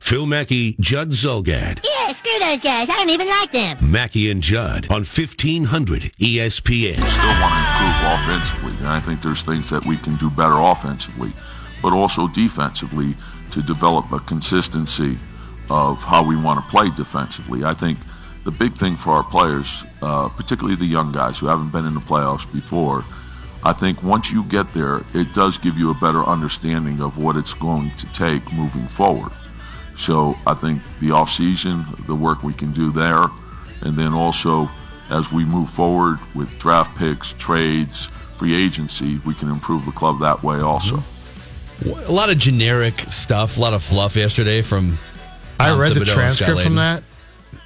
Phil Mackey, Judd Zulgad. Yeah, screw those guys. I don't even like them. Mackey and Judd on 1500 ESPN. Still want to improve offensively, and I think there's things that we can do better offensively, but also defensively to develop a consistency of how we want to play defensively. I think the big thing for our players, uh, particularly the young guys who haven't been in the playoffs before, I think once you get there, it does give you a better understanding of what it's going to take moving forward. So I think the off season, the work we can do there, and then also as we move forward with draft picks, trades, free agency, we can improve the club that way also. A lot of generic stuff, a lot of fluff yesterday from. I Tom read the Thibodeau and Scott transcript from that.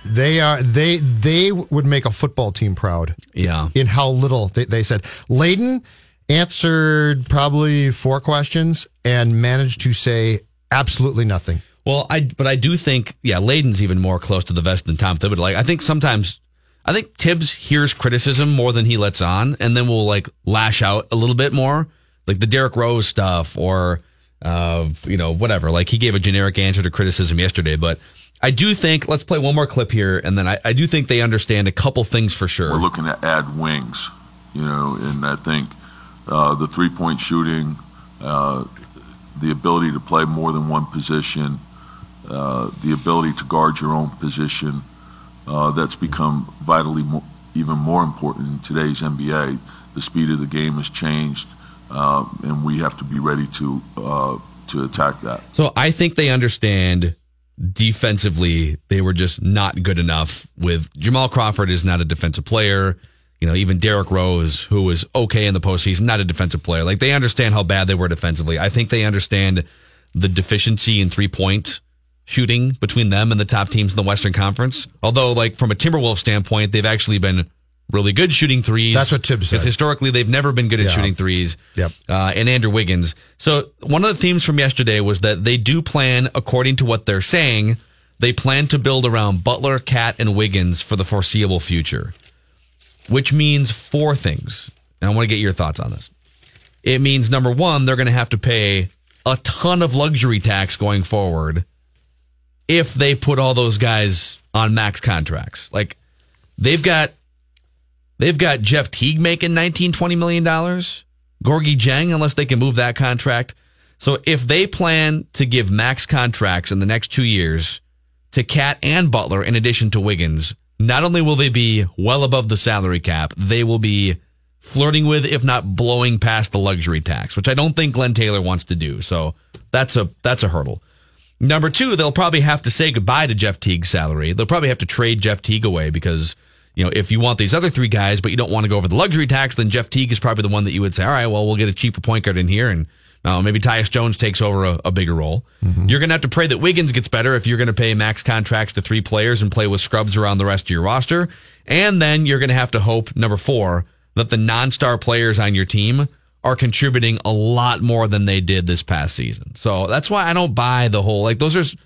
They are they they would make a football team proud. Yeah. In how little they, they said. Layden answered probably four questions and managed to say absolutely nothing. Well, I but I do think yeah, Layden's even more close to the vest than Tom Thibodeau. Like I think sometimes I think Tibbs hears criticism more than he lets on, and then will like lash out a little bit more, like the Derrick Rose stuff or uh, you know whatever. Like he gave a generic answer to criticism yesterday, but I do think let's play one more clip here, and then I, I do think they understand a couple things for sure. We're looking to add wings, you know, and I think uh, the three point shooting, uh, the ability to play more than one position, the ability to guard your own position, uh, that's become vitally even more important in today's NBA. The speed of the game has changed, uh, and we have to be ready to uh, to attack that. So I think they understand defensively they were just not good enough with Jamal Crawford is not a defensive player. You know, even Derrick Rose, who was okay in the postseason, not a defensive player. Like they understand how bad they were defensively. I think they understand the deficiency in three point shooting between them and the top teams in the Western Conference. Although, like from a Timberwolves standpoint, they've actually been really good shooting threes. That's what Tibbs said. Because historically, they've never been good at Yeah. shooting threes. Yep. Uh, and Andrew Wiggins. So one of the themes from yesterday was that they do plan, according to what they're saying, they plan to build around Butler, KAT, and Wiggins for the foreseeable future, which means four things. And I want to get your thoughts on this. It means number one, they're going to have to pay a ton of luxury tax going forward if they put all those guys on max contracts. Like they've got they've got Jeff Teague making 19 20 million dollars. Gorgui Dieng unless they can move that contract. So if they plan to give max contracts in the next 2 years to KAT and Butler in addition to Wiggins, not only will they be well above the salary cap, they will be flirting with if not blowing past the luxury tax, which I don't think Glenn Taylor wants to do. So that's a that's a hurdle. Number two, they'll probably have to say goodbye to Jeff Teague's salary. They'll probably have to trade Jeff Teague away because, you know, if you want these other three guys, but you don't want to go over the luxury tax, then Jeff Teague is probably the one that you would say, all right, well, we'll get a cheaper point guard in here and uh, maybe Tyus Jones takes over a, a bigger role. You're going to have to pray that Wiggins gets better if you're going to pay max contracts to three players and play with scrubs around the rest of your roster. And then you're going to have to hope, number four, that the non-star players on your team are contributing a lot more than they did this past season. So that's why I don't buy the whole like those are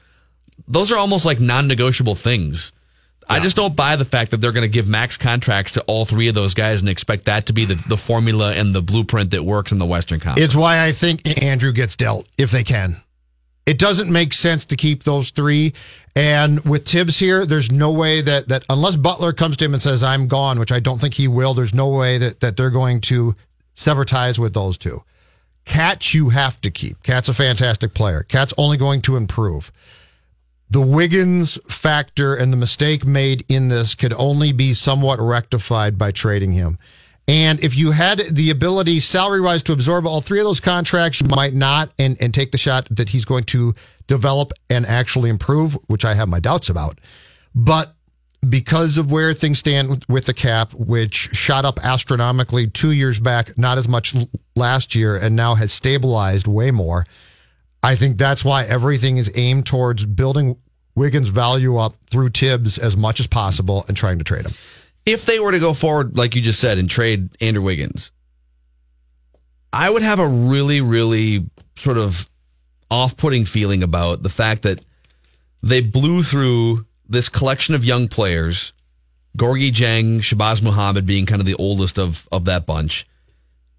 those are almost like non-negotiable things. I just don't buy the fact that they're going to give max contracts to all three of those guys and expect that to be the, the formula and the blueprint that works in the Western Conference. It's why I think Andrew gets dealt if they can. It doesn't make sense to keep those three. And with Tibbs here, there's no way that, that unless Butler comes to him and says, I'm gone, which I don't think he will, there's no way that, that they're going to sever ties with those two. Cats, you have to keep. KAT's a fantastic player. KAT's only going to improve. the Wiggins factor and the mistake made in this could only be somewhat rectified by trading him. And if you had the ability salary wise to absorb all three of those contracts, you might not and, and take the shot that he's going to develop and actually improve, which I have my doubts about. But because of where things stand with the cap, which shot up astronomically two years back, not as much last year, and now has stabilized way more, I think that's why everything is aimed towards building Wiggins' value up through Tibbs as much as possible and trying to trade him. If they were to go forward, like you just said, and trade Andrew Wiggins, I would have a really, really sort of off putting feeling about the fact that they blew through this collection of young players, Gorgui Dieng, Shabazz Muhammad being kind of the oldest of, of that bunch,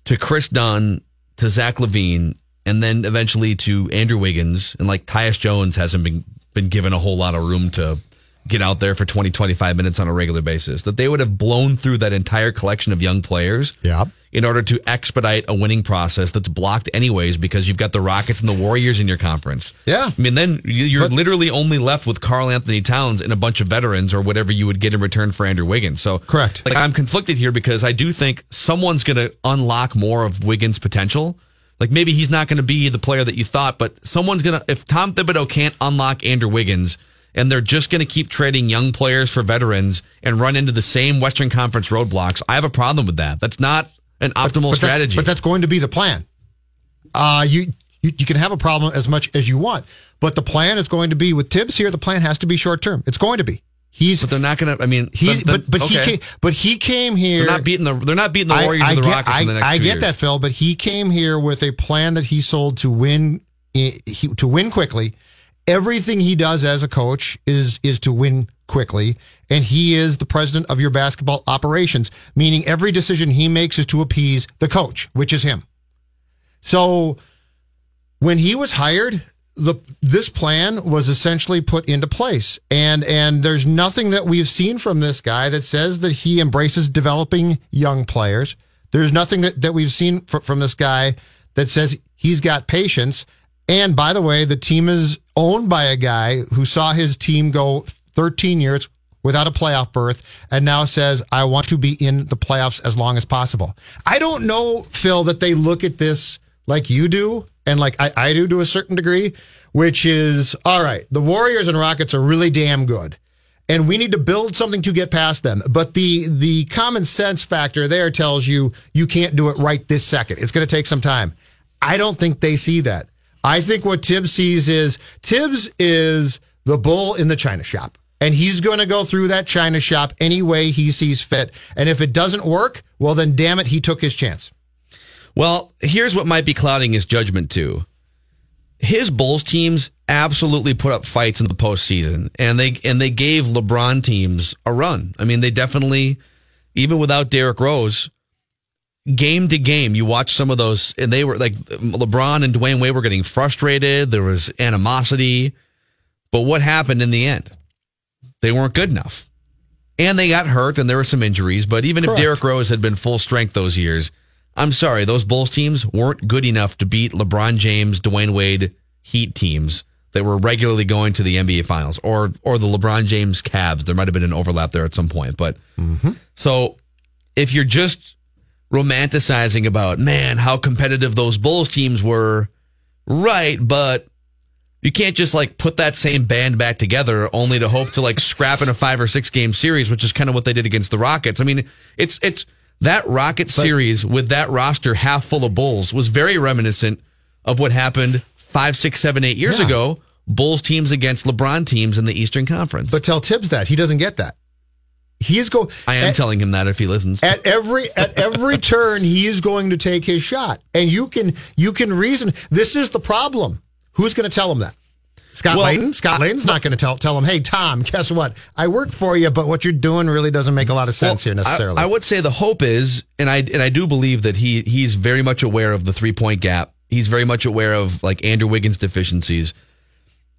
to Kris Dunn, to Zach LaVine, and then eventually to Andrew Wiggins. And like Tyus Jones hasn't been, been given a whole lot of room to get out there for 20, 25 minutes on a regular basis. That they would have blown through that entire collection of young players. Yeah in order to expedite a winning process that's blocked anyways because you've got the Rockets and the Warriors in your conference. Yeah. I mean, then you're but, literally only left with Karl-Anthony Towns and a bunch of veterans or whatever you would get in return for Andrew Wiggins. So, correct. Like, I'm conflicted here because I do think someone's going to unlock more of Wiggins' potential. Like maybe he's not going to be the player that you thought, but someone's going to, if Tom Thibodeau can't unlock Andrew Wiggins, and they're just going to keep trading young players for veterans and run into the same Western Conference roadblocks. I have a problem with that. That's not an optimal but, but strategy. That's, but that's going to be the plan. Uh, you, you you can have a problem as much as you want, but the plan is going to be with Thibs here. The plan has to be short term. It's going to be. He's, but they're not going to. I mean, he's, but but okay. he came, but he came here. They're not beating the. They're not beating the Warriors I, I or the get, Rockets I, in the next. I get years. that, Phil, but he came here with a plan that he sold to win. He, to win quickly. Everything he does as a coach is is to win quickly. And he is the president of your basketball operations, meaning every decision he makes is to appease the coach, which is him. So when he was hired, the this plan was essentially put into place. And and there's nothing that we've seen from this guy that says that he embraces developing young players. There's nothing that, that we've seen fr- from this guy that says he's got patience. And by the way, the team is owned by a guy who saw his team go 13 years without a playoff berth and now says, I want to be in the playoffs as long as possible. I don't know, Phil, that they look at this like you do and like I, I do to a certain degree, which is all right, the Warriors and Rockets are really damn good. And we need to build something to get past them. But the the common sense factor there tells you you can't do it right this second. It's going to take some time. I don't think they see that. I think what Tibbs sees is Tibbs is the bull in the china shop and he's going to go through that china shop any way he sees fit. And if it doesn't work, well, then damn it, he took his chance. Well, here's what might be clouding his judgment too. His Bulls teams absolutely put up fights in the postseason, and they and they gave LeBron teams a run. I mean, they definitely, even without Derrick Rose, game to game, you watch some of those, and they were like LeBron and Dwyane Wade were getting frustrated. There was animosity, but what happened in the end? they weren't good enough. And they got hurt and there were some injuries. But even Correct. if Derrick Rose had been full strength those years, I'm sorry, those Bulls teams weren't good enough to beat LeBron James, Dwyane Wade, Heat teams that were regularly going to the NBA Finals or or the LeBron James Cavs. There might have been an overlap there at some point, but mm-hmm. so if you're just romanticizing about man how competitive those Bulls teams were, right? But you can't just like put that same band back together only to hope to like scrap in a five or six game series, which is kind of what they did against the Rockets. I mean, it's it's that Rocket series with that roster half full of Bulls was very reminiscent of what happened five, six, seven, eight years yeah. ago. Bulls teams against LeBron teams in the Eastern Conference. But tell Tibbs that he doesn't get that. He's going. I am at, telling him that if he listens. At every at every turn, he's going to take his shot, and you can you can reason. This is the problem. Who's going to tell him that? Scott well, Layden? Scott Layden's not going to tell tell him, "Hey, Tom, guess what? I work for you, but what you're doing really doesn't make a lot of sense well, here necessarily." I, I, would say the hope is, and I and I do believe that he he's very much aware of the three point gap. He's very much aware of like Andrew Wiggins' deficiencies.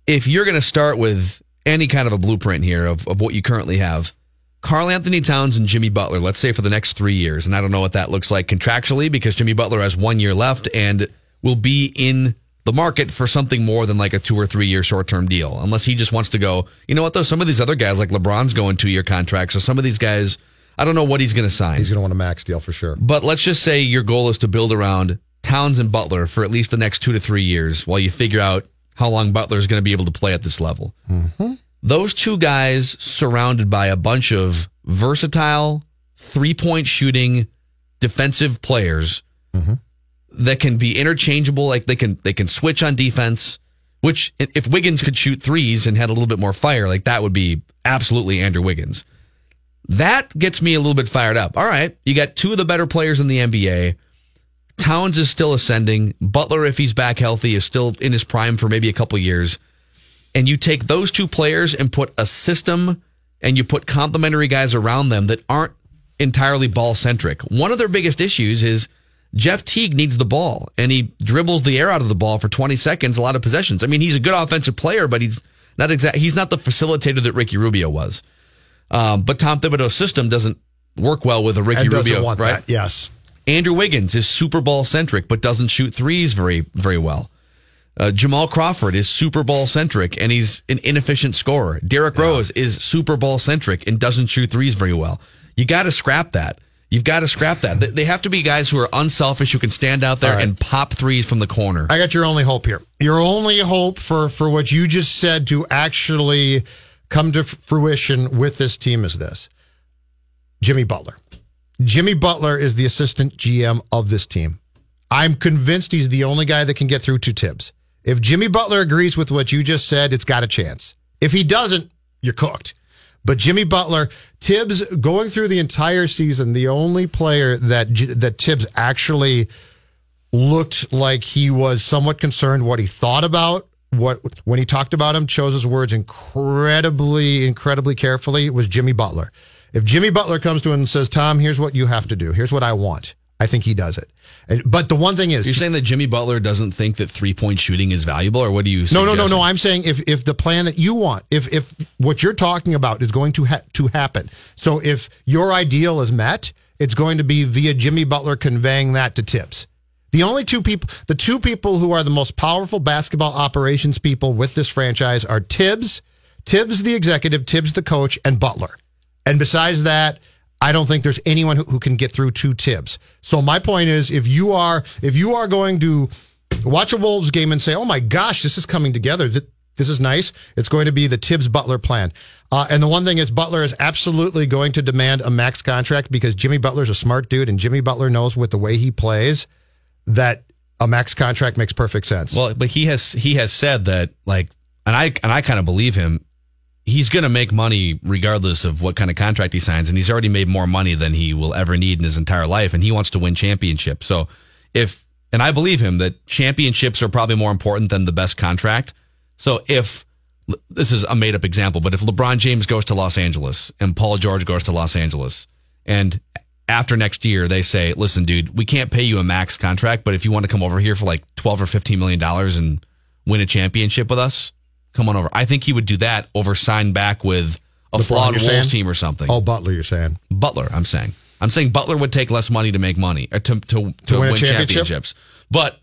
If you're going to start with any kind of a blueprint here of, of what you currently have, Karl-Anthony Towns and Jimmy Butler, let's say for the next three years, and I don't know what that looks like contractually because Jimmy Butler has one year left and will be in the market for something more than like a two or three year short term deal, unless he just wants to go. You know what? Though some of these other guys, like LeBron's going two year contracts, so some of these guys, I don't know what he's going to sign. He's going to want a max deal for sure. But let's just say your goal is to build around Towns and Butler for at least the next two to three years while you figure out how long Butler is going to be able to play at this level. Mm-hmm. Those two guys surrounded by a bunch of versatile three point shooting defensive players Mm-hmm. that can be interchangeable. Like they can they can switch on defense. Which if Wiggins could shoot threes and had a little bit more fire, like that would be absolutely Andrew Wiggins. That gets me a little bit fired up. All right, you got two of the better players in the NBA. Towns is still ascending. Butler, if he's back healthy, is still in his prime for maybe a couple years. And you take those two players and put a system and you put complementary guys around them that aren't entirely ball centric. One of their biggest issues is Jeff Teague needs the ball and he dribbles the air out of the ball for 20 seconds, a lot of possessions. I mean, he's a good offensive player, but he's not exact. He's not the facilitator that Ricky Rubio was. Um, but Tom Thibodeau's system doesn't work well with a Ricky and Rubio, want right? that. Yes. Andrew Wiggins is Super ball centric, but doesn't shoot threes very, very well. Uh, Jamal Crawford is Super Bowl centric and he's an inefficient scorer. Derrick Rose is Super Bowl centric and doesn't shoot threes very well. You got to scrap that. You've got to scrap that. They- have to be guys who are unselfish, who can stand out there right. and pop threes from the corner. I got your only hope here. Your only hope for for what you just said to actually come to fruition with this team is this: Jimmy Butler. Jimmy Butler is the assistant GM of this team. I'm convinced he's the only guy that can get through to Tibbs. If Jimmy Butler agrees with what you just said, it's got a chance. If he doesn't, you're cooked. But Jimmy Butler, Tibbs going through the entire season, the only player that that Tibbs actually looked like he was somewhat concerned what he thought about what when he talked about him chose his words incredibly incredibly carefully was Jimmy Butler. If Jimmy Butler comes to him and says, "Tom, here's what you have to do. Here's what I want." I think he does it. And, but the one thing is You're saying that Jimmy Butler doesn't think that three point shooting is valuable, or what do you? no, no, no, no. I'm saying if if the plan that you want, if if what you're talking about is going to ha- to happen, so if your ideal is met, it's going to be via Jimmy Butler conveying that to Tibbs. The only two people, the two people who are the most powerful basketball operations people with this franchise are Tibbs, Tibbs the executive, Tibbs the coach, and Butler. And besides that, I don't think there's anyone who, who can get through two Tibbs. So my point is, if you are if you are going to watch a Wolves game and say, "Oh my gosh, this is coming together. This is nice," it's going to be the Tibbs Butler plan. Uh, and the one thing is, Butler is absolutely going to demand a max contract because Jimmy Butler's a smart dude, and Jimmy Butler knows with the way he plays that a max contract makes perfect sense. Well, but he has he has said that like, and I and I kind of believe him. He's going to make money regardless of what kind of contract he signs, and he's already made more money than he will ever need in his entire life, and he wants to win championships. So if and I believe him that championships are probably more important than the best contract. So if this is a made up example, but if LeBron James goes to Los Angeles and Paul George goes to Los Angeles, and after next year they say, "Listen, dude, we can't pay you a max contract, but if you want to come over here for like twelve or fifteen million dollars and win a championship with us, come on over." I think he would do that over sign back with a LeBron, flawed Wolves team or something. oh, Butler, you're saying? Butler, I'm saying. I'm saying Butler would take less money to make money or to to, to, win win, championship? championships. But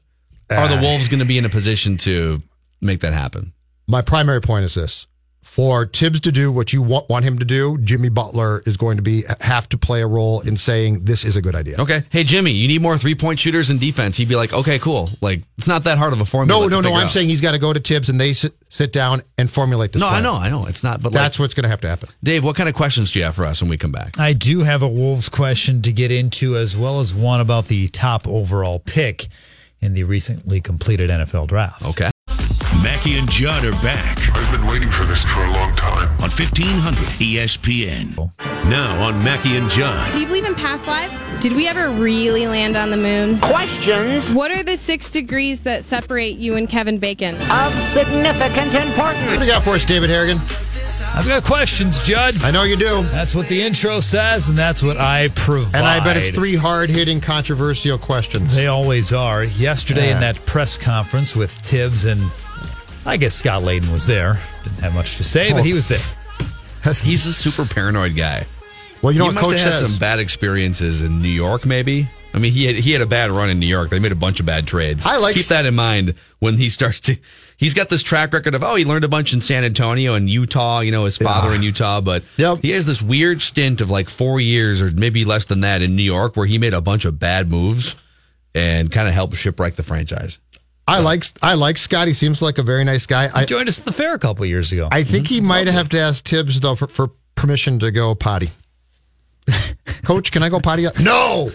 are the Ah. Wolves going to be in a position to make that happen? My primary point is this. For Tibbs to do what you want, want him to do, Jimmy Butler is going to be uh, have to play a role in saying this is a good idea. Okay. Hey, Jimmy, you need more three point shooters and defense. He'd be like, okay, cool. Like, it's not that hard of a formula. No, no, no. I'm out. saying he's got to go to Tibbs and they sit, sit down and formulate this. No, I know, I know. It's not, but That's like, what's going to have to happen. Dave, what kind of questions do you have for us when we come back? I do have a Wolves question to get into, as well as one about the top overall pick in the recently completed NFL draft. Okay. Mackey and Judd are back I've been waiting for this for a long time. on 1500 ESPN. Now on Mackey and Judd. Do you believe in past lives? Did we ever really land on the moon? Questions What are the six degrees that separate you and Kevin Bacon? of significant importance. What do you got for us, David Harrigan? I've got questions, Judd. I know you do. That's what the intro says, and that's what I provide. And I bet it's three hard hitting, controversial questions. They always are. Yesterday in that press conference with Tibbs and I guess Scott Layden was there. Didn't have much to say, but he was there. He's a super paranoid guy. well, you know he what must Coach have had says. some bad experiences in New York, maybe. I mean, he had, he had a bad run in New York. They made a bunch of bad trades. I like- keep that in mind when he starts to. He's got this track record of oh, he learned a bunch in San Antonio and Utah. You know, his father in Utah, but Yep. he has this weird stint of like four years or maybe less than that in New York where he made a bunch of bad moves and kind of helped shipwreck the franchise. I like I like Scott. He seems like a very nice guy. I Joined us at the fair a couple years ago. I think he mm-hmm. might have to ask Tibbs though for, for permission to go potty. Coach, can I go potty? Up? No.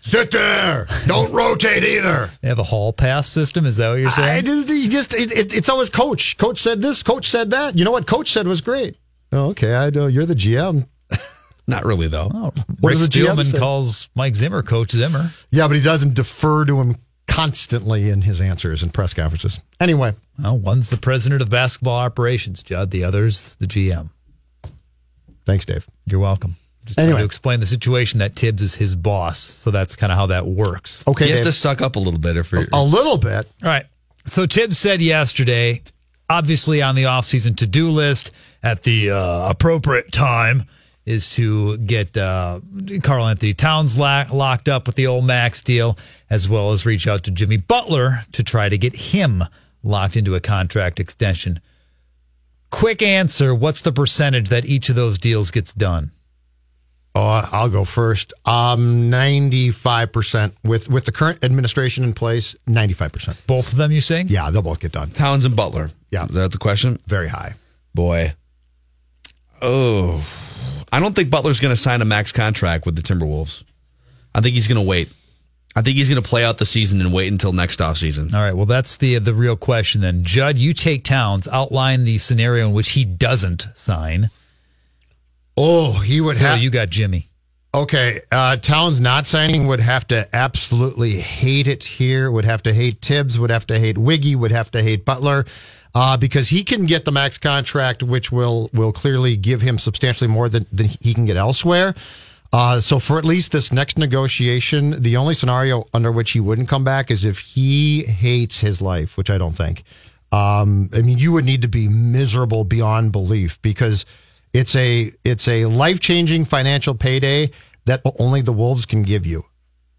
Sit there. Don't rotate either. they have a hall pass system. Is that what you're saying? I just, he just it, it, it's always coach. Coach said this. Coach said that. You know what? Coach said was great. Oh, okay. I know you're the GM. Not really though. Oh, What Rick does the GM Spielman calls Mike Zimmer Coach Zimmer. Yeah, but he doesn't defer to him constantly in his answers and press conferences. Anyway, Well, one's the president of basketball operations, Judd. The other's the GM. thanks, Dave. You're welcome. Just trying Anyway. to explain the situation that Tibbs is his boss. So that's kind of how that works. Okay, he has Dave. to suck up a little bit if you're, a little bit. All right. So Tibbs said yesterday, obviously on the offseason to do list at the uh, appropriate time is to get uh, Karl-Anthony Towns lock, locked up with the old Max deal, as well as reach out to Jimmy Butler to try to get him locked into a contract extension. Quick answer What's the percentage that each of those deals gets done? Oh, I'll go first. Um, ninety-five percent with with the current administration in place. Ninety-five percent. Both of them, you saying? Yeah, they'll both get done. Towns and Butler. Yeah. is that the question? Very high. Boy. Oh, I don't think Butler's going to sign a max contract with the Timberwolves. I think he's going to wait. I think he's going to play out the season and wait until next offseason. All right. Well, that's the the real question then. Judd, you take Towns, outline the scenario in which he doesn't sign. Oh, he would Phil, have. you got Jimmy. Okay, uh, Towns not signing would have to absolutely hate it here. Would have to hate Tibbs. Would have to hate Wiggy. Would have to hate Butler, uh, because he can get the max contract, which will will clearly give him substantially more than, than he can get elsewhere. Uh, so for at least this next negotiation, the only scenario under which he wouldn't come back is if he hates his life, which I don't think. Um, I mean, you would need to be miserable beyond belief because it's a it's a life changing financial payday that only the Wolves can give you.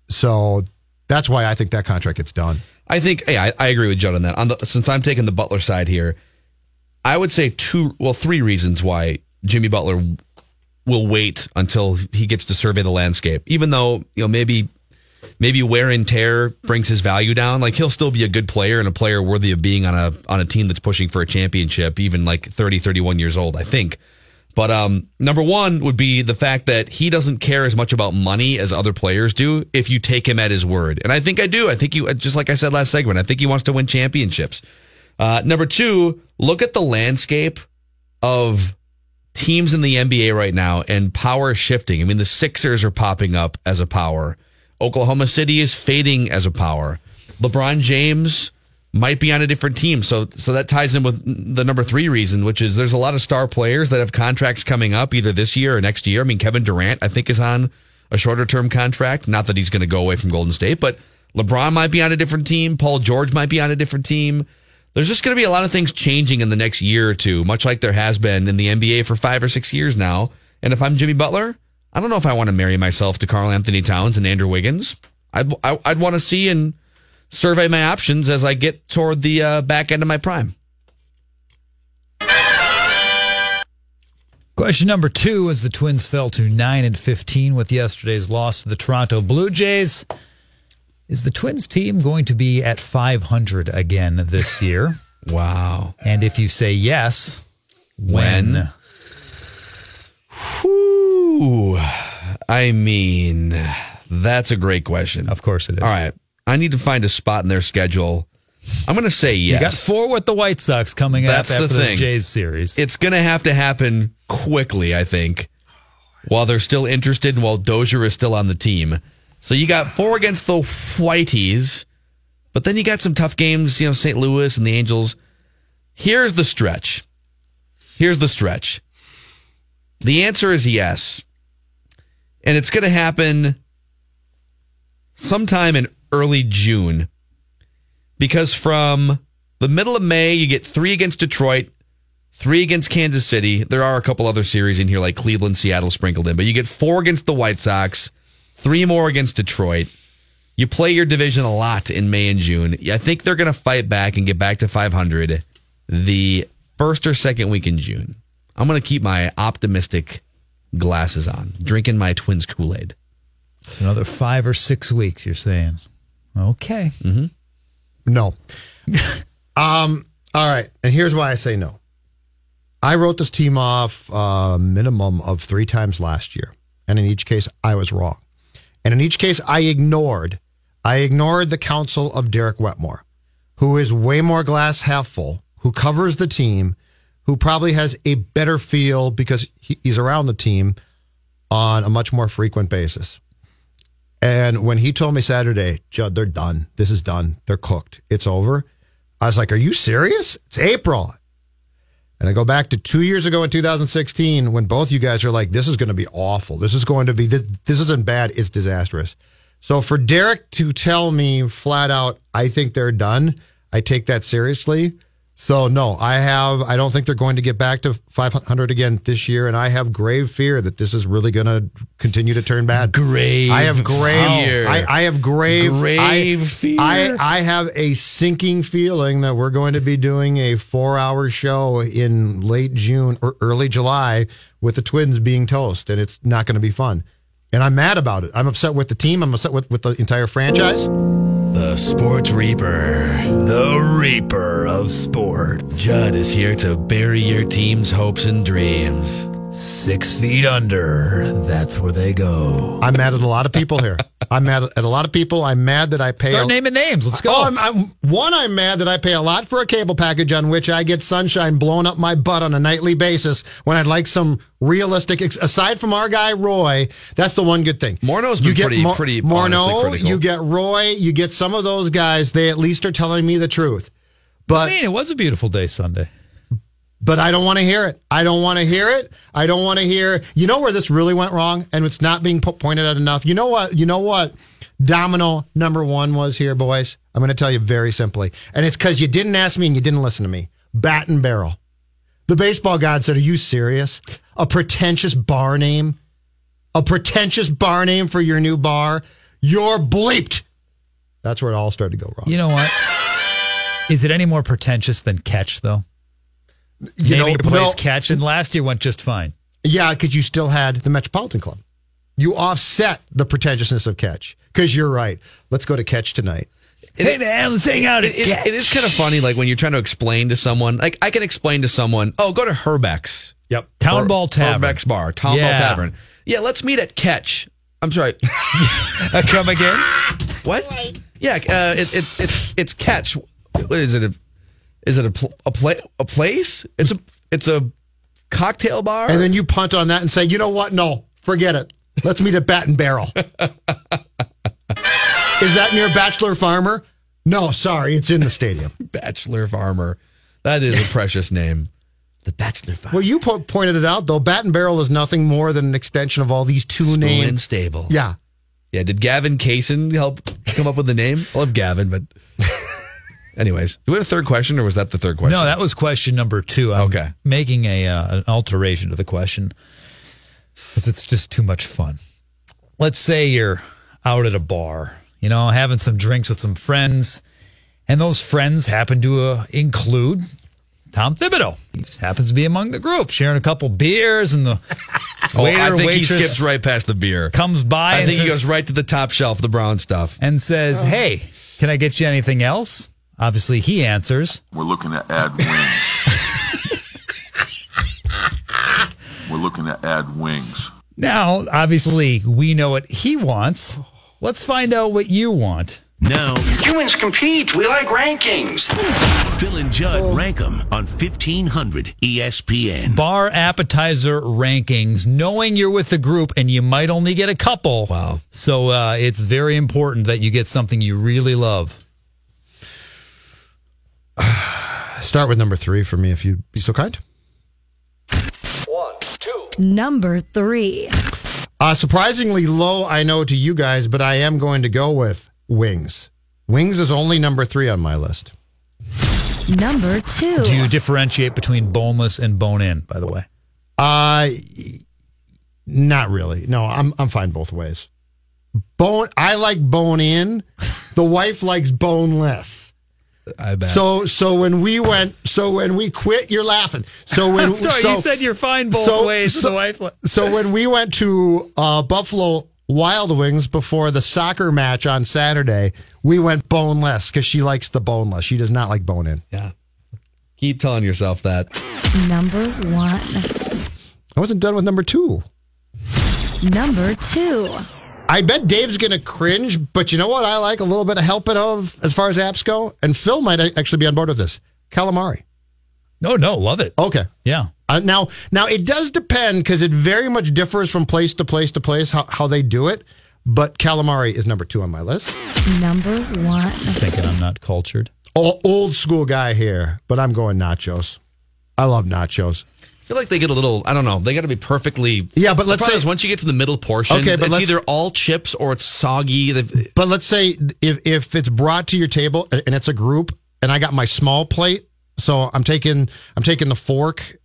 So that's why I think that contract gets done. I think, yeah, I, I agree with Judd on that. On the, since I'm taking the Butler side here, I would say two, well, three reasons why Jimmy Butler will wait until he gets to survey the landscape. Even though, you know, maybe maybe wear and tear brings his value down. Like he'll still be a good player and a player worthy of being on a on a team that's pushing for a championship, even like 30, 31 years old, I think. But um, number one would be the fact that he doesn't care as much about money as other players do if you take him at his word. And I think I do. I think you, just like I said last segment, I think he wants to win championships. Uh, number two, look at the landscape of teams in the NBA right now and power shifting. I mean, the Sixers are popping up as a power. Oklahoma City is fading as a power. LeBron James might be on a different team. So so that ties in with the number 3 reason, which is there's a lot of star players that have contracts coming up either this year or next year. I mean, Kevin Durant I think is on a shorter term contract, not that he's going to go away from Golden State, but LeBron might be on a different team, Paul George might be on a different team. There's just going to be a lot of things changing in the next year or two, much like there has been in the NBA for 5 or 6 years now. And if I'm Jimmy Butler, I don't know if I want to marry myself to Karl-Anthony Towns and Andrew Wiggins. I'd I'd want to see and survey my options as I get toward the uh, back end of my prime. Question number two as the Twins fell to 9 and 15 with yesterday's loss to the Toronto Blue Jays. Is the Twins team going to be at 500 again this year? Wow. And if you say yes, when? When? Whew. I mean, that's a great question. Of course it is. All right. I need to find a spot in their schedule. I'm going to say yes. You got four with the White Sox coming That's up the after thing. this Jays series. It's going to have to happen quickly, I think, while they're still interested and while Dozier is still on the team. So you got four against the Whiteys, but then you got some tough games, you know, St. Louis and the Angels. Here's the stretch. Here's the stretch. The answer is yes. And it's going to happen sometime in early June because from the middle of May, you get three against Detroit, three against Kansas City. There are a couple other series in here like Cleveland, Seattle sprinkled in, but you get four against the White Sox, three more against Detroit. You play your division a lot in May and June. I think they're going to fight back and get back to 500 the first or second week in June. I'm going to keep my optimistic glasses on, drinking my Twins Kool Aid. Another five or six weeks, you're saying. Okay. Mm-hmm. No. um. All right. And here's why I say no. I wrote this team off a minimum of three times last year, and in each case, I was wrong. And in each case, I ignored. I ignored the counsel of Derek Wetmore, who is way more glass half full, who covers the team, who probably has a better feel because he, he's around the team on a much more frequent basis. And when he told me Saturday, Judd, they're done. This is done. They're cooked. It's over. I was like, Are you serious? It's April. And I go back to two years ago in 2016 when both you guys are like, This is going to be awful. This is going to be, this, this isn't bad. It's disastrous. So for Derek to tell me flat out, I think they're done, I take that seriously. So no, I have. I don't think they're going to get back to 500 again this year, and I have grave fear that this is really going to continue to turn bad. Grave I have grave. fear. I, I have grave. Grave I, fear. I I have a sinking feeling that we're going to be doing a four-hour show in late June or early July with the Twins being toast, and it's not going to be fun. And I'm mad about it. I'm upset with the team. I'm upset with, with the entire franchise. Sports Reaper. The Reaper of Sports. Judd is here to bury your team's hopes and dreams. Six feet under. That's where they go. I'm mad at a lot of people here. I'm mad at a lot of people. I'm mad that I pay. Start a- naming names. Let's go. Oh, I'm, I'm, one, I'm mad that I pay a lot for a cable package on which I get sunshine blown up my butt on a nightly basis when I'd like some realistic, aside from our guy Roy, that's the one good thing. Morneau's been pretty- pretty honestly Morneau, critical. you get Roy, you get some of those guys, they at least are telling me the truth. But I mean, it was a beautiful day Sunday. But I don't want to hear it. I don't want to hear it. I don't want to hear. You know where this really went wrong, and it's not being po- pointed out enough. You know what? You know what? Domino number one was here, boys. I'm going to tell you very simply, and it's because you didn't ask me and you didn't listen to me. Bat and barrel. The baseball god said, "Are you serious? A pretentious bar name? A pretentious bar name for your new bar? You're bleeped." That's where it all started to go wrong. You know what? Is it any more pretentious than catch, though? You Naming your place well, catch, and last year went just fine. Yeah, because you still had the Metropolitan Club. You offset the pretentiousness of catch. Because you're right. Let's go to catch tonight. hey man, let's hang out. It, it- it is kind of funny, like when you're trying to explain to someone. Like I can explain to someone, "Oh, go to Hrbek's Yep. Town or Ball Tavern. Hrbek's Bar, Town Yeah. Ball Tavern." Yeah, let's meet at Catch. I'm sorry. Uh, come again? what? Yeah, uh, it, it, it's it's Catch. What is it? Is it a pl- a play a place? It's a it's a cocktail bar. And then you punt on that and say, you know what? No, forget it. Let's meet at Bat and Barrel. Is that near Bachelor Farmer? No, sorry. It's in the stadium. Bachelor Farmer. That is a precious name. The Bachelor Farmer. Well, you po- pointed it out, though. Bat and Barrel is nothing more than an extension of all these two Spoon and names. Stable. Yeah. Yeah, did Gavin Kaysen help come up with the name? I love Gavin, but anyways, do we have a third question or was that the third question? No, that was question number two. I'm Okay. making a uh, an alteration to the question because it's just too much fun. Let's say you're out at a bar, you know, having some drinks with some friends, and those friends happen to uh, include Tom Thibodeau. He just happens to be among the group, sharing a couple beers, and the Oh, waiter I think he skips right past the beer. comes by I and think he says- goes right to the top shelf, the brown stuff. and says, "Hey, can I get you anything else?" Obviously, he answers, We're looking to add wings. We're looking to add wings. Now, obviously, we know what he wants. Let's find out what you want. Now, Humans compete. We like rankings. Phil and Judd rank them on E 1500 ESPN. Bar appetizer rankings, knowing you're with the group and you might only get a couple. Wow. So uh, it's very important that you get something you really love. Start with number three for me, if you'd be so kind. One, two. Number three. Uh, surprisingly low, I know to you guys, but I am going to go with wings. Wings is only number three on my list. Number two. Do you differentiate between boneless and bone in, by the way? Uh not really. No, I'm I'm fine both ways. bone. I like bone in. The wife likes boneless. I bet. So so when we went, so when we quit, you're laughing. So when sorry, so, you said you're fine both so- ways. so- the wife. so when we went to uh, Buffalo Wild Wings before the soccer match on Saturday, we went boneless because she likes the boneless. She does not like bone in. yeah. Keep telling yourself that. Number one. I wasn't done with number two. Number two. I bet Dave's going to cringe, but you know what? I like a little bit of helping of as far as apps go, and Phil might actually be on board with this. Calamari. No, no, love it. Okay. Yeah. Uh, now, now it does depend because it very much differs from place to place to place how, how they do it. But calamari is number two on my list. Number one. Thinking I'm not cultured. O- old school guy here, but I'm going nachos. I love nachos. I feel like they get a little. I don't know. They got to be perfectly. Yeah, but let's say- is once you get to the middle portion, Okay, but it's either all chips or it's soggy. But let's say if if it's brought to your table and it's a group, and I got my small plate, so I'm taking I'm taking the fork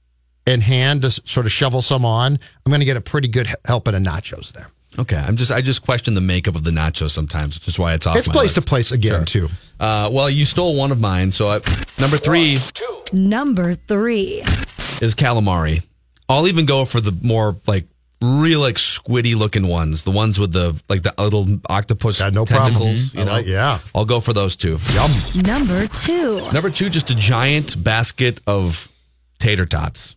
and hand to sort of shovel some on. I'm going to get a pretty good helping of nachos there. Okay, I'm just I just question the makeup of the nachos sometimes, which is why it's off. It's my place to place again too. Uh, well, you stole one of mine, so I, number three Number three. Is calamari. I'll even go for the more like real like squiddy looking ones, the ones with the like the little octopus Got no problem. tentacles. Mm-hmm. I You know, like- yeah. I'll go for those two. Yum. Number two. Number two, just a giant basket of tater tots.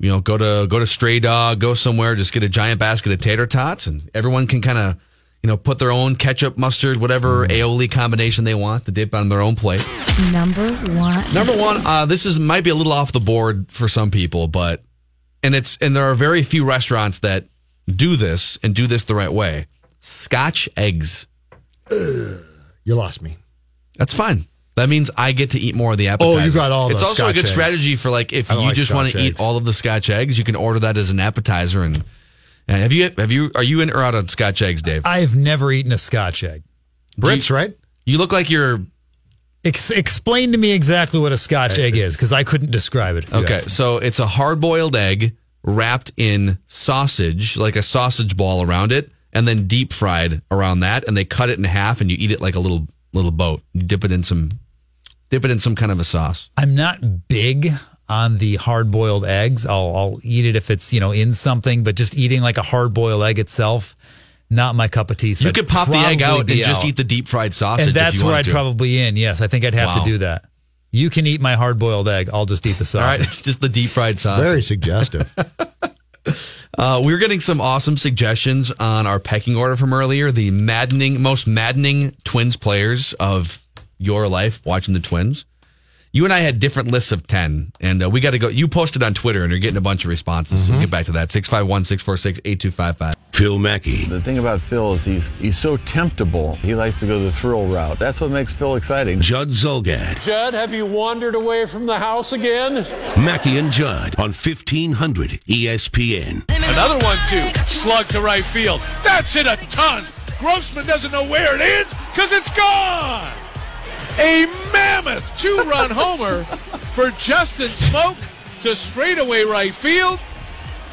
You know, go to go to Stray Dog, go somewhere, just get a giant basket of tater tots, and everyone can kind of, you know, put their own ketchup, mustard, whatever aioli combination they want to dip on their own plate. Number one. Number one, uh, this is might be a little off the board for some people, but and it's and there are very few restaurants that do this and do this the right way. Scotch eggs. You lost me. That's fine. That means I get to eat more of the appetizer. Oh, you got all It's the also a Scotch good eggs. strategy for like if you like just want to eat all of the Scotch eggs, you can order that as an appetizer. And, and Uh, have you have you are you in or out on Scotch eggs, Dave? I've never eaten a Scotch egg. Brits, right? You look like you're Ex- explain to me exactly what a Scotch egg is, because I couldn't describe it. okay. So it's a hard boiled egg wrapped in sausage, like a sausage ball around it, and then deep fried around that. And they cut it in half, and you eat it like a little little boat. You dip it in some dip it in some kind of a sauce. I'm not big on the hard boiled eggs. I'll, I'll eat it if it's you know in something, but just eating like a hard boiled egg itself, not my cup of tea. So you I'd could pop the egg out and be just eat the deep fried sausage. and if that's you where I'd to. probably in. Yes, I think I'd have Wow. to do that. You can eat my hard boiled egg. I'll just eat the All right, sausage. just the deep fried sausage. Very suggestive. Uh, we're getting some awesome suggestions on our pecking order from earlier. The maddening, most maddening Twins players of your life watching the Twins. You and I had different lists of 10, and uh, we got to go. You posted on Twitter, and you're getting a bunch of responses. So we'll get back to that. 651 646 8255. Phil Mackey. The thing about Phil is he's he's so temptable. He likes to go the thrill route. That's what makes Phil exciting. Judd Zulgad. Judd, have you wandered away from the house again? Mackey and Judd on E 1500 ESPN. Another one, too. Slug to right field. That's it a ton. Grossman doesn't know where it is because it's gone. A mammoth two run homer for Justin Smoak to straightaway right field.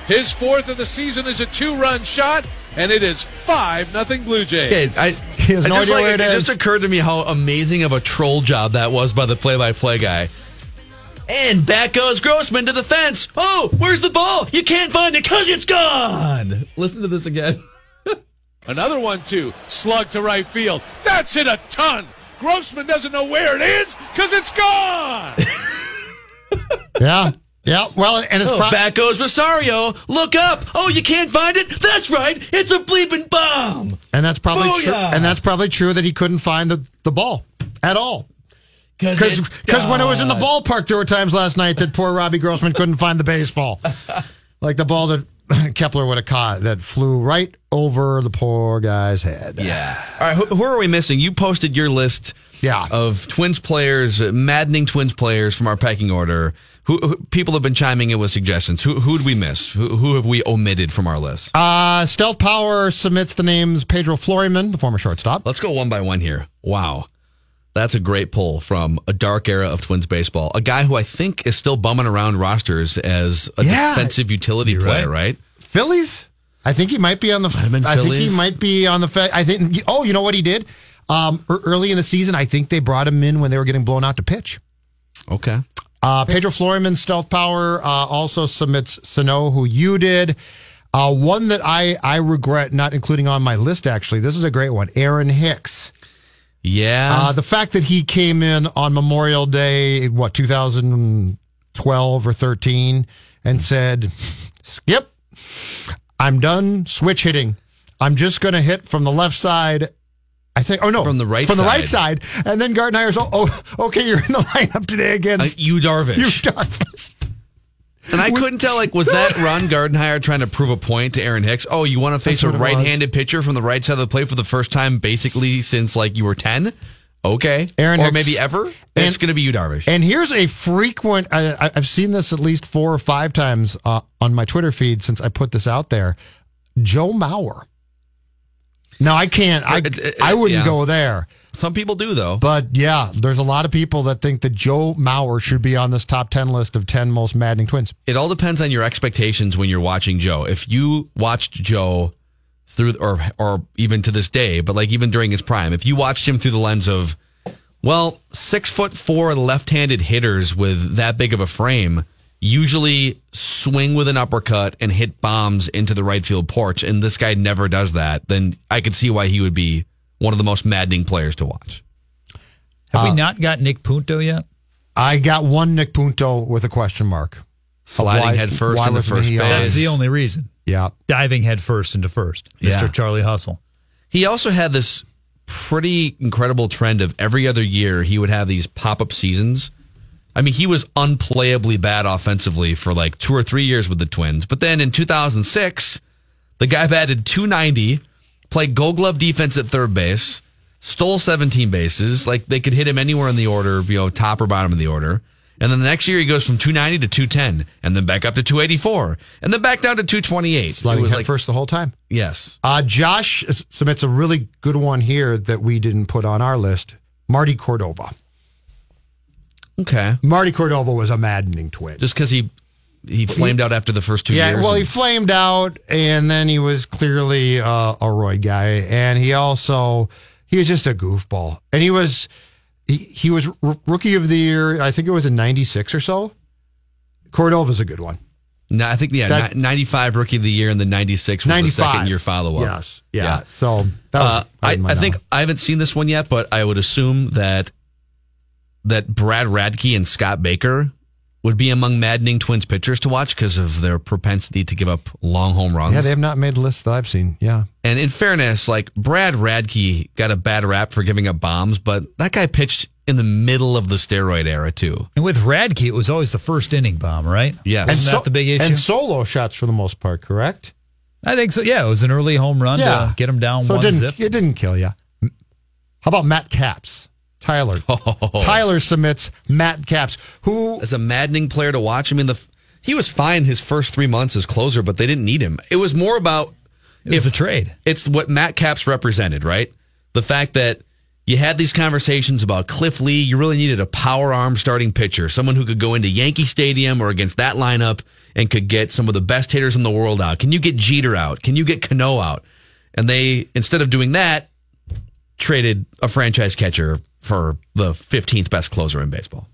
His fourth of the season is a two run shot, and it is 5 nothing Blue Jays. Okay, I, He has I just idea like- where it, it is. just occurred to me how amazing of a troll job that was by the play-by-play guy. And back goes Grossman to the fence. Oh, where's the ball? You can't find it because it's gone. Listen to this again. Another one, too. Slug to right field. That's it a ton. Grossman doesn't know where it is because it's gone. yeah. Yeah. Well, and it's Oh, pro- back goes Rosario. Look up. Oh, you can't find it? That's right. It's a bleeping bomb. and that's probably true. And that's probably true that he couldn't find the, the ball at all. Because it's when it was in the ballpark, there were times last night that poor Robbie Grossman couldn't find the baseball, like the ball that Kepler would have caught that flew right over the poor guy's head. Yeah. All right. Who, who are we missing? You posted your list. Yeah. Of Twins players, uh, maddening Twins players from our pecking order. Who, who people have been chiming in with suggestions? Who who did we miss? Who, who have we omitted from our list? Uh, Stealth Power submits the names Pedro Florimon, the former shortstop. Let's go one by one here. Wow. That's a great pull from a dark era of Twins baseball. A guy who I think is still bumming around rosters as a Yeah. defensive utility player, right? Phillies? I think he might be on the. been I think he might be on the. I think. Oh, you know what he did? Um, early in the season, I think they brought him in when they were getting blown out to pitch. Okay. Uh, Pedro Florimon, Stealth Power, uh, also submits Sano, who you did. Uh, one that I, I regret not including on my list, actually. This is a great one. Aaron Hicks. Yeah. Uh, the fact that he came in on Memorial Day, what, 2012 or 13, and said, Skip, I'm done switch hitting. I'm just going to hit from the left side. I think, oh no, From the right from the right side. And then Gartner's, oh, oh, okay, you're in the lineup today Uh, against you Darvish. you, Darvish. And I couldn't tell, like, was that Ron Gardenhire trying to prove a point to Aaron Hicks? Oh, you want to face That's a what it was. right-handed pitcher from the right side of the plate for the first time, basically since like you were ten? Okay, Aaron or Hicks- maybe ever. it's going to be you, Darvish. And here's a frequent, I, I- I've seen this at least four or five times uh, on my Twitter feed since I put this out there. Joe Mauer. Now, I can't, I, Uh, uh, I wouldn't yeah. go there. Some people do, though. But yeah, there's a lot of people that think that Joe Mauer should be on this top 10 list of 10 most maddening twins. It all depends on your expectations when you're watching Joe. If you watched Joe through, or or even to this day, but like even during his prime, if you watched him through the lens of, well, six foot four left-handed hitters with that big of a frame usually swing with an uppercut and hit bombs into the right field porch, and this guy never does that, then I could see why he would be one of the most maddening players to watch. Have Uh, we not got Nick Punto yet? I got one Nick Punto with a question mark. Sliding Why- head first into first base. That's the only reason. Yeah. Diving head first into first. Yeah. Mr. Charlie Hustle. He also had this pretty incredible trend of every other year he would have these pop up seasons. I mean, he was unplayably bad offensively for like two or three years with the Twins. But then in 2006, the guy batted 290, played gold glove defense at third base, stole 17 bases. Like they could hit him anywhere in the order, you know, top or bottom of the order. And then the next year he goes from 290 to 210, and then back up to 284, and then back down to 228. Sliding was like, first the whole time. yes. Uh, Josh submits a really good one here that we didn't put on our list. Marty Cordova. Okay. Marty Cordova was a maddening twin. Just because he he flamed out after the first two yeah, years. Yeah, well, he flamed out, and then he was clearly uh, a Roy guy, and he also he was just a goofball, and he was he, he was r- rookie of the year. I think it was in '96 or so. Cordova's a good one. no, I think yeah, That- 95 rookie of the year and then 96 was the 95 second year follow up. Yes, yeah. So that was. Uh, I, I think. I haven't seen this one yet, but I would assume that that Brad Radke and Scott Baker would be among maddening Twins pitchers to watch because of their propensity to give up long home runs. yeah, they have not made lists that I've seen. Yeah, And in fairness, like Brad Radke got a bad rap for giving up bombs, but that guy pitched in the middle of the steroid era too. And with Radke, it was always the first inning bomb, right? Yes. Isn't so- that the big issue? And solo shots for the most part, correct? I think so. Yeah, it was an early home run Yeah. to get him down So it one didn't zip. it didn't kill you. How about Matt Capps? Tyler. Oh. Tyler submits Matt Capps, who as a maddening player to watch. I mean, the he was fine his first three months as closer, but they didn't need him. It was more about It was the trade. it's what Matt Capps represented, right? The fact that you had these conversations about Cliff Lee. You really needed a power arm starting pitcher, someone who could go into Yankee Stadium or against that lineup and could get some of the best hitters in the world out. Can you get Jeter out? Can you get Cano out? And they, instead of doing that, traded a franchise catcher for the 15th best closer in baseball.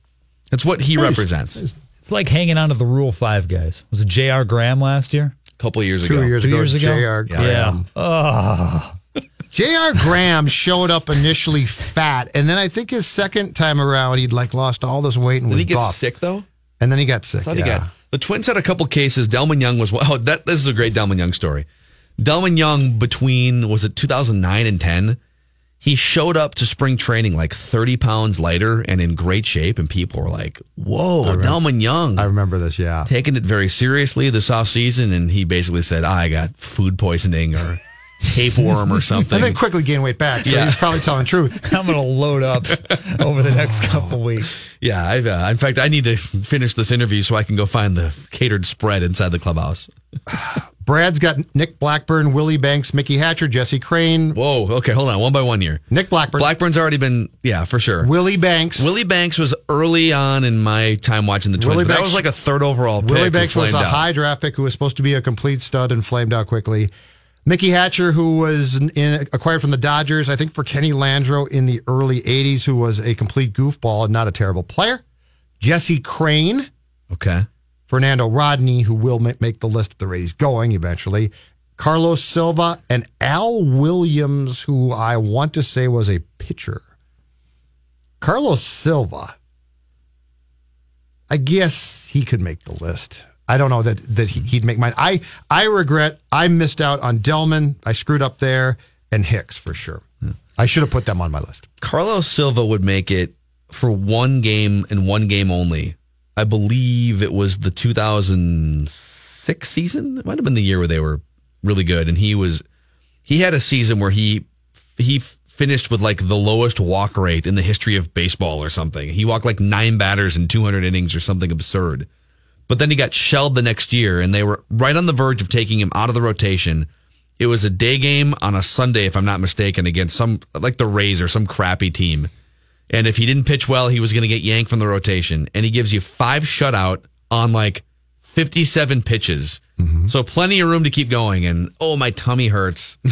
That's what he represents. It's like hanging on to the Rule Five guys. Was it J.R. Graham last year? A couple years two ago. years Two ago, years ago? J.R. Yeah. Graham. Oh, J.R. Graham showed up initially fat, and then I think his second time around, he'd like lost all this weight and Did was he get buff. sick though? And then he got sick. thought yeah. he got the Twins had a couple cases. Delmon Young was oh that this is a great Delmon Young story. Delmon Young between was it 2009 and 10. He showed up to spring training like 30 pounds lighter and in great shape, and people were like, "Whoa, remember- Delmon Young!" I remember this. Yeah. taking it very seriously this off season, and he basically said, "I got food poisoning or tapeworm or something." And then quickly gained weight back. So Yeah. he's probably telling the truth. I'm going to load up over the next couple weeks. yeah, I've, uh, in fact, I need to finish this interview so I can go find the catered spread inside the clubhouse. Brad's got Nick Blackburn, Willie Banks, Mickey Hatcher, Jesse Crane. Whoa. Okay, hold on. One by one here. Nick Blackburn. Blackburn's already been, yeah, for sure. Willie Banks. Willie Banks was early on in my time watching the Twins. Willie but that was like a third overall pick. Willie Banks was a out. high draft pick who was supposed to be a complete stud and flamed out quickly. Mickey Hatcher, who was in, acquired from the Dodgers, I think for Kenny Landreaux in the early 80s, who was a complete goofball and not a terrible player. Jesse Crane. Okay. Fernando Rodney, who will make the list at the rate he's going eventually. Carlos Silva and Al Williams, who I want to say was a pitcher. Carlos Silva, I guess he could make the list. I don't know that that he, he'd make mine. I I regret I missed out on Delmon. I screwed up there, and Hicks for sure. I should have put them on my list. Carlos Silva would make it for one game and one game only. I believe it was the 2006 season. It might have been the year where they were really good, and he was he had a season where he he finished with like the lowest walk rate in the history of baseball or something. He walked like nine batters in 200 innings or something absurd. But then he got shelled the next year, and they were right on the verge of taking him out of the rotation. It was a day game on a Sunday, if I'm not mistaken, against some like the Rays or some crappy team. And if he didn't pitch well, he was going to get yanked from the rotation. And he gives you five shutout on like 57 pitches. Mm-hmm. So plenty of room to keep going. And oh, my tummy hurts.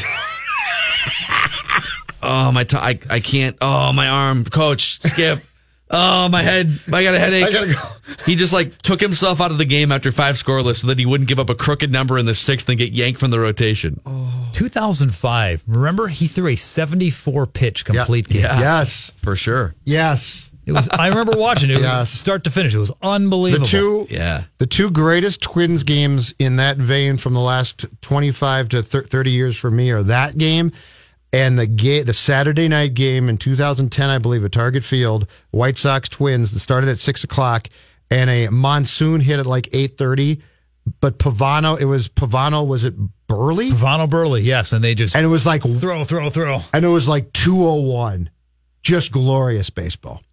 oh, my, t- I, I can't. Oh, my arm. Coach, skip. Oh, my head. I got a headache. I gotta go. He just like took himself out of the game after five scoreless so that he wouldn't give up a crooked number in the sixth and get yanked from the rotation. 2005. Remember, he threw a 74 pitch complete game. Yes, For sure. yes. It was. I remember watching it, Yes. start to finish. It was unbelievable. The two Yeah. The two greatest Twins games in that vein from the last 25 to 30 years for me are that game and the ga- the Saturday night game in 2010, I believe, at Target Field, White Sox Twins that started at six o'clock and a monsoon hit at like 8:30. But Pavano, it was Pavano, was it Buehrle? Pavano Buehrle, yes, and they just And it was like, throw, throw, throw. and it was like 201. Just glorious baseball.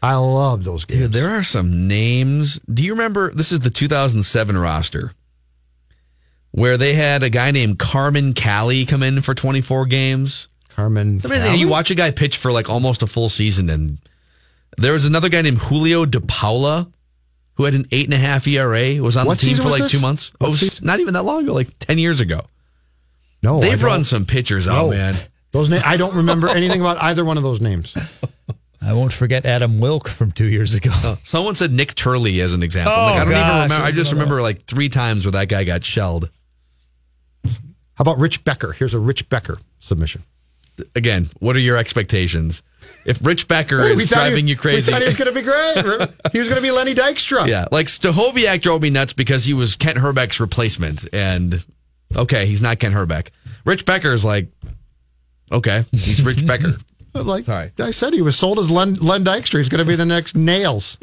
I love those games. Dude, there are some names. Do you remember? This is the 2007 roster where they had a guy named Carmen Cali come in for 24 games. Carmen. It's amazing. Cali? You watch a guy pitch for like almost a full season, and there was another guy named Julio De Paula who had an eight and a half ERA. Was on What the team for like this? two months. What Oh, season? not even that long ago, like 10 years ago. No, They've don't- run some pitchers out, No. man. Those na- I don't remember anything about either one of those names. I won't forget Adam Wilk from two years ago. Oh, someone said Nick Turley as an example. Oh, like, I don't even remember. I just remember like three times where that guy got shelled. How about Rich Becker? Here's a Rich Becker submission. Again, what are your expectations? If Rich Becker Hey, is thought he- driving you crazy, We thought he was going to be great. he was going to be Lenny Dykstra. yeah, like Stahoviak drove me nuts because he was Kent Hrbek's replacement, and okay, he's not Kent Herbeck. Rich Becker is like, okay, he's Rich Becker. Like Sorry. I said, he was sold as Len, Len Dykstra. He's going to be the next Nails.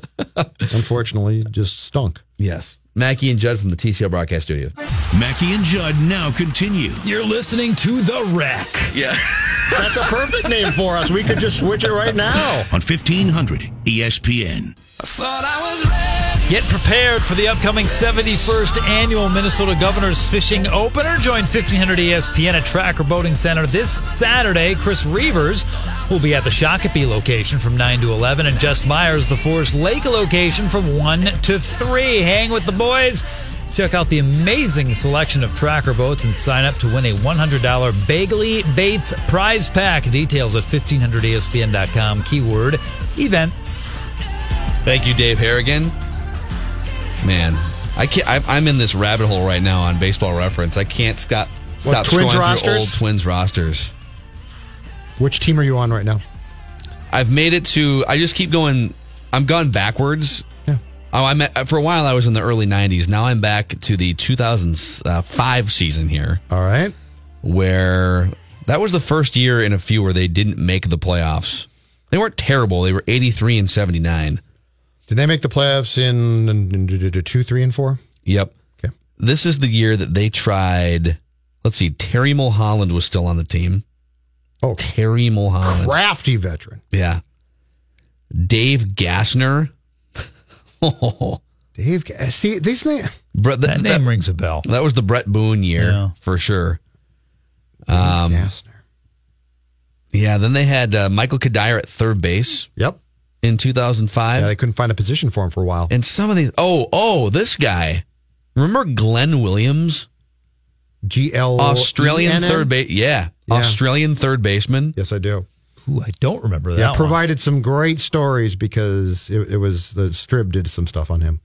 Unfortunately, just stunk. Yes, Mackey and Judd from the TCL broadcast studio. Mackey and Judd now continue. You're listening to The Wreck. Yeah, That's a perfect name for us. We could just switch it right now. on 1500 ESPN. Get prepared for the upcoming 71st annual Minnesota Governors Fishing Opener. Join 1500 ESPN at Tracker Boating Center this Saturday. Chris Reavers will be at the Shakopee location from 9 to 11, and Jess Myers, the Forest Lake location from 1 to 3. Hang with the boys. Check out the amazing selection of tracker boats and sign up to win a $100 Bagley Baits prize pack. Details at 1500ESPN.com. Keyword events. thank you, Dave Harrigan. Man, I can't. I, I'm in this rabbit hole right now on Baseball Reference. I can't stop. What, Stop Twins scrolling through old Twins rosters. Which team are you on right now? I've made it to. I just keep going. I'm gone backwards. Yeah. Oh, I'm at, for a while. I was in the early '90s. Now I'm back to the 2005 uh, season here, All right. where that was the first year in a few where they didn't make the playoffs. They weren't terrible. They were 83 and 79. Did they make the playoffs in, in, in- in- in two, three, and four? Yep. Okay. This is the year that they tried. Let's see. Terry Mulholland was still on the team. Oh, Terry Mulholland. crafty veteran. Yeah. Dave Gassner. Oh, Dave, Ga- see these names. Brett, That name rings a bell. That was the Bret Boone year Yeah. for sure. Um, yeah, then they had uh, Michael Cuddyer at third base. Yep. In 2005. Yeah, they couldn't find a position for him for a while. And some of these, oh, oh, this guy. Remember Glenn Williams? G L Australian third base. Yeah. Yeah. Australian third baseman. Yes, I do. Ooh, I don't remember that. Yeah, one. provided some great stories because it, it was the Strib did some stuff on him.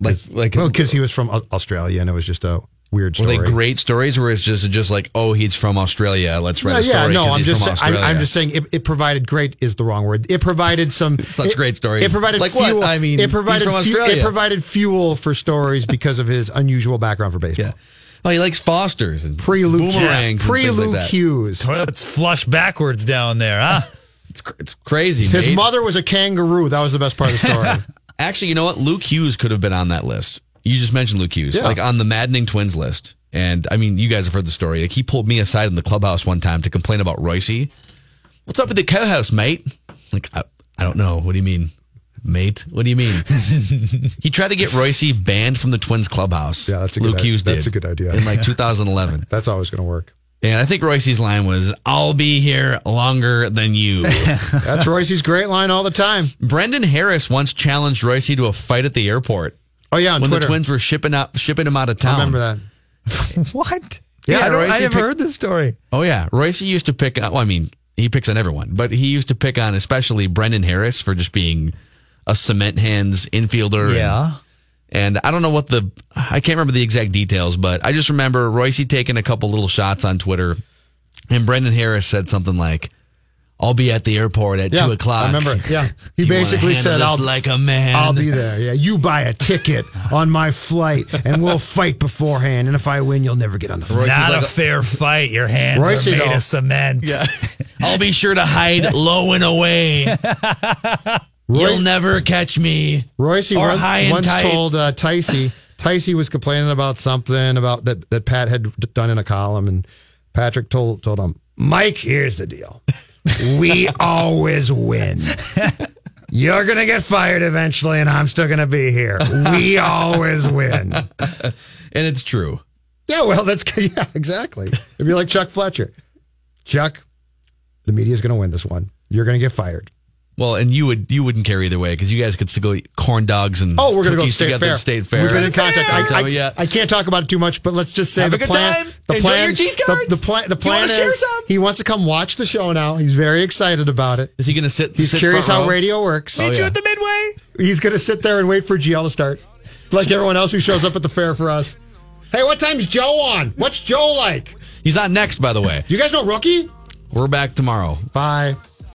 Like, like, well, because he was from Australia and it was just a weird were story. they great stories where it's just just like, oh, he's from Australia. Let's write Yeah, a story. yeah, no, 'cause I'm just from saying, I'm, I'm just saying it, it provided great is the wrong word. It provided some Such it- great stories. It provided Like what? fuel. I mean, it provided he's from fu- Australia. it provided fuel for stories because of his unusual background for baseball. Yeah. Oh, he likes Fosters and Pre Luke boomerangs, and pre things Luke like that. Hughes. Toilets flush backwards down there, huh? It's, cr- it's crazy. His mate. mother was a kangaroo. That was the best part of the story. Actually, you know what? Luke Hughes could have been on that list. You just mentioned Luke Hughes, Yeah. like on the maddening twins list. And I mean, you guys have heard the story. Like he pulled me aside in the clubhouse one time to complain about Royce. What's up with the co-house, mate? Like I, I don't know. What do you mean, mate? What do you mean? he tried to get Royce banned from the Twins clubhouse. Yeah, that's a Luke good, Hughes did. That's a good idea. in like 2011. that's always going to work. And I think Royce's line was, "I'll be here longer than you." That's Royce's great line all the time. Brendan Harris once challenged Royce to a fight at the airport Oh yeah, on when Twitter. the Twins were shipping out shipping him out of I town. remember that. what? Yeah, I, don't, Royce I never picked- heard this story. Oh yeah, Royce used to pick. Well, I mean, he picks on everyone, but he used to pick on especially Brendan Harris for just being a cement hands infielder. and- Yeah. And, I don't know what the I can't remember the exact details, but I just remember Royce taking a couple little shots on Twitter, and Brendan Harris said something like, "I'll be at the airport at Yeah, two o'clock." I remember. Yeah, he you basically said, "I'll like a man." I'll be there. Yeah, you buy a ticket on my flight, and we'll fight beforehand. And if I win, you'll never get on the flight." Royce Not like a fair fight. Your hands Royce, are made though. of cement. Yeah. I'll be sure to hide low and away. You'll never catch me. Royce or once, high and once tight. told uh, Ticey, Ticey was complaining about something about that, that Pat had done in a column, and Patrick told told him, Mike, here's the deal: we always win. You're gonna get fired eventually, and I'm still gonna be here. We always win. and it's true. Yeah, well, that's yeah, exactly. It'd be like Chuck Fletcher. Chuck, the media's gonna win this one. You're gonna get fired. Well, and you would you wouldn't care either way because you guys could still go eat corn dogs and Oh, we're gonna go to State Fair. State Fair. We've been in contact. I, I, yeah. I can't talk about it too much, but let's just say Have the plan. The Enjoy plan. the, the plan. The you plan is he wants to come watch the show now. He's very excited about it. Is he going to sit? He's sit curious how row? radio works. Oh, Meet you yeah. at the midway. He's going to sit there and wait for GL to start, like everyone else who shows up at the fair for us. Hey, what time's Joe on? What's Joe like? He's not next, by the way. You guys know Rookie? We're back tomorrow. Bye.